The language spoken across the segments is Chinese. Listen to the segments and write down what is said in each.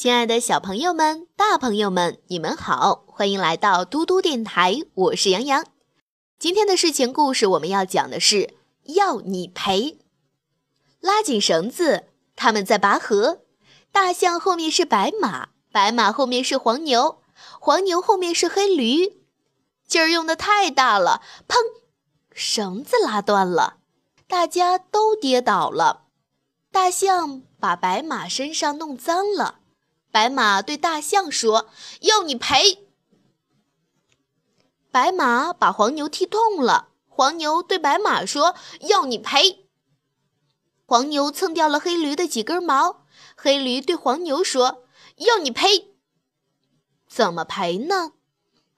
亲爱的小朋友们、大朋友们，你们好，欢迎来到嘟嘟电台，我是杨洋。今天的睡前故事我们要讲的是要你赔。拉紧绳子，他们在拔河。大象后面是白马，白马后面是黄牛，黄牛后面是黑驴。劲儿用的太大了，砰！绳子拉断了，大家都跌倒了。大象把白马身上弄脏了。白马对大象说：“要你赔。”白马把黄牛踢痛了。黄牛对白马说：“要你赔。”黄牛蹭掉了黑驴的几根毛。黑驴对黄牛说：“要你赔。”怎么赔呢？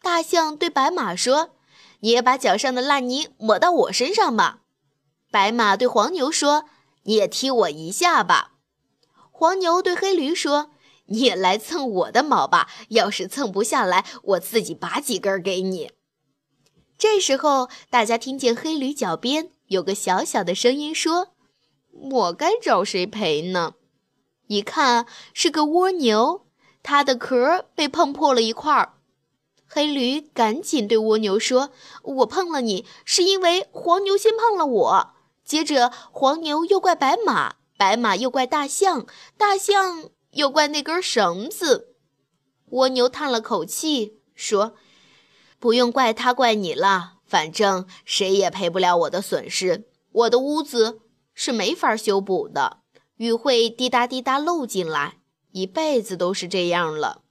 大象对白马说：“你也把脚上的烂泥抹到我身上吧。”白马对黄牛说：“你也踢我一下吧。”黄牛对黑驴说。你也来蹭我的毛吧！要是蹭不下来，我自己拔几根给你。这时候，大家听见黑驴脚边有个小小的声音说：“我该找谁赔呢？”一看是个蜗牛，它的壳被碰破了一块儿。黑驴赶紧对蜗牛说：“我碰了你，是因为黄牛先碰了我。接着，黄牛又怪白马，白马又怪大象，大象……”又怪那根绳子，蜗牛叹了口气说：“不用怪他，怪你了。反正谁也赔不了我的损失。我的屋子是没法修补的，雨会滴答滴答漏进来，一辈子都是这样了。”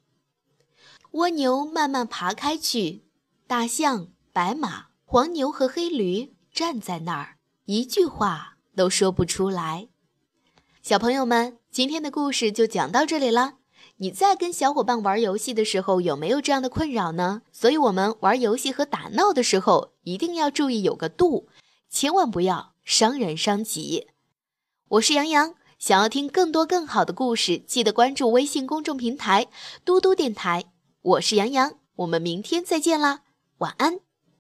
蜗牛慢慢爬开去，大象、白马、黄牛和黑驴站在那儿，一句话都说不出来。小朋友们。今天的故事就讲到这里了。你在跟小伙伴玩游戏的时候，有没有这样的困扰呢？所以，我们玩游戏和打闹的时候，一定要注意有个度，千万不要伤人伤己。我是杨洋，想要听更多更好的故事，记得关注微信公众平台“嘟嘟电台”。我是杨洋，我们明天再见啦，晚安。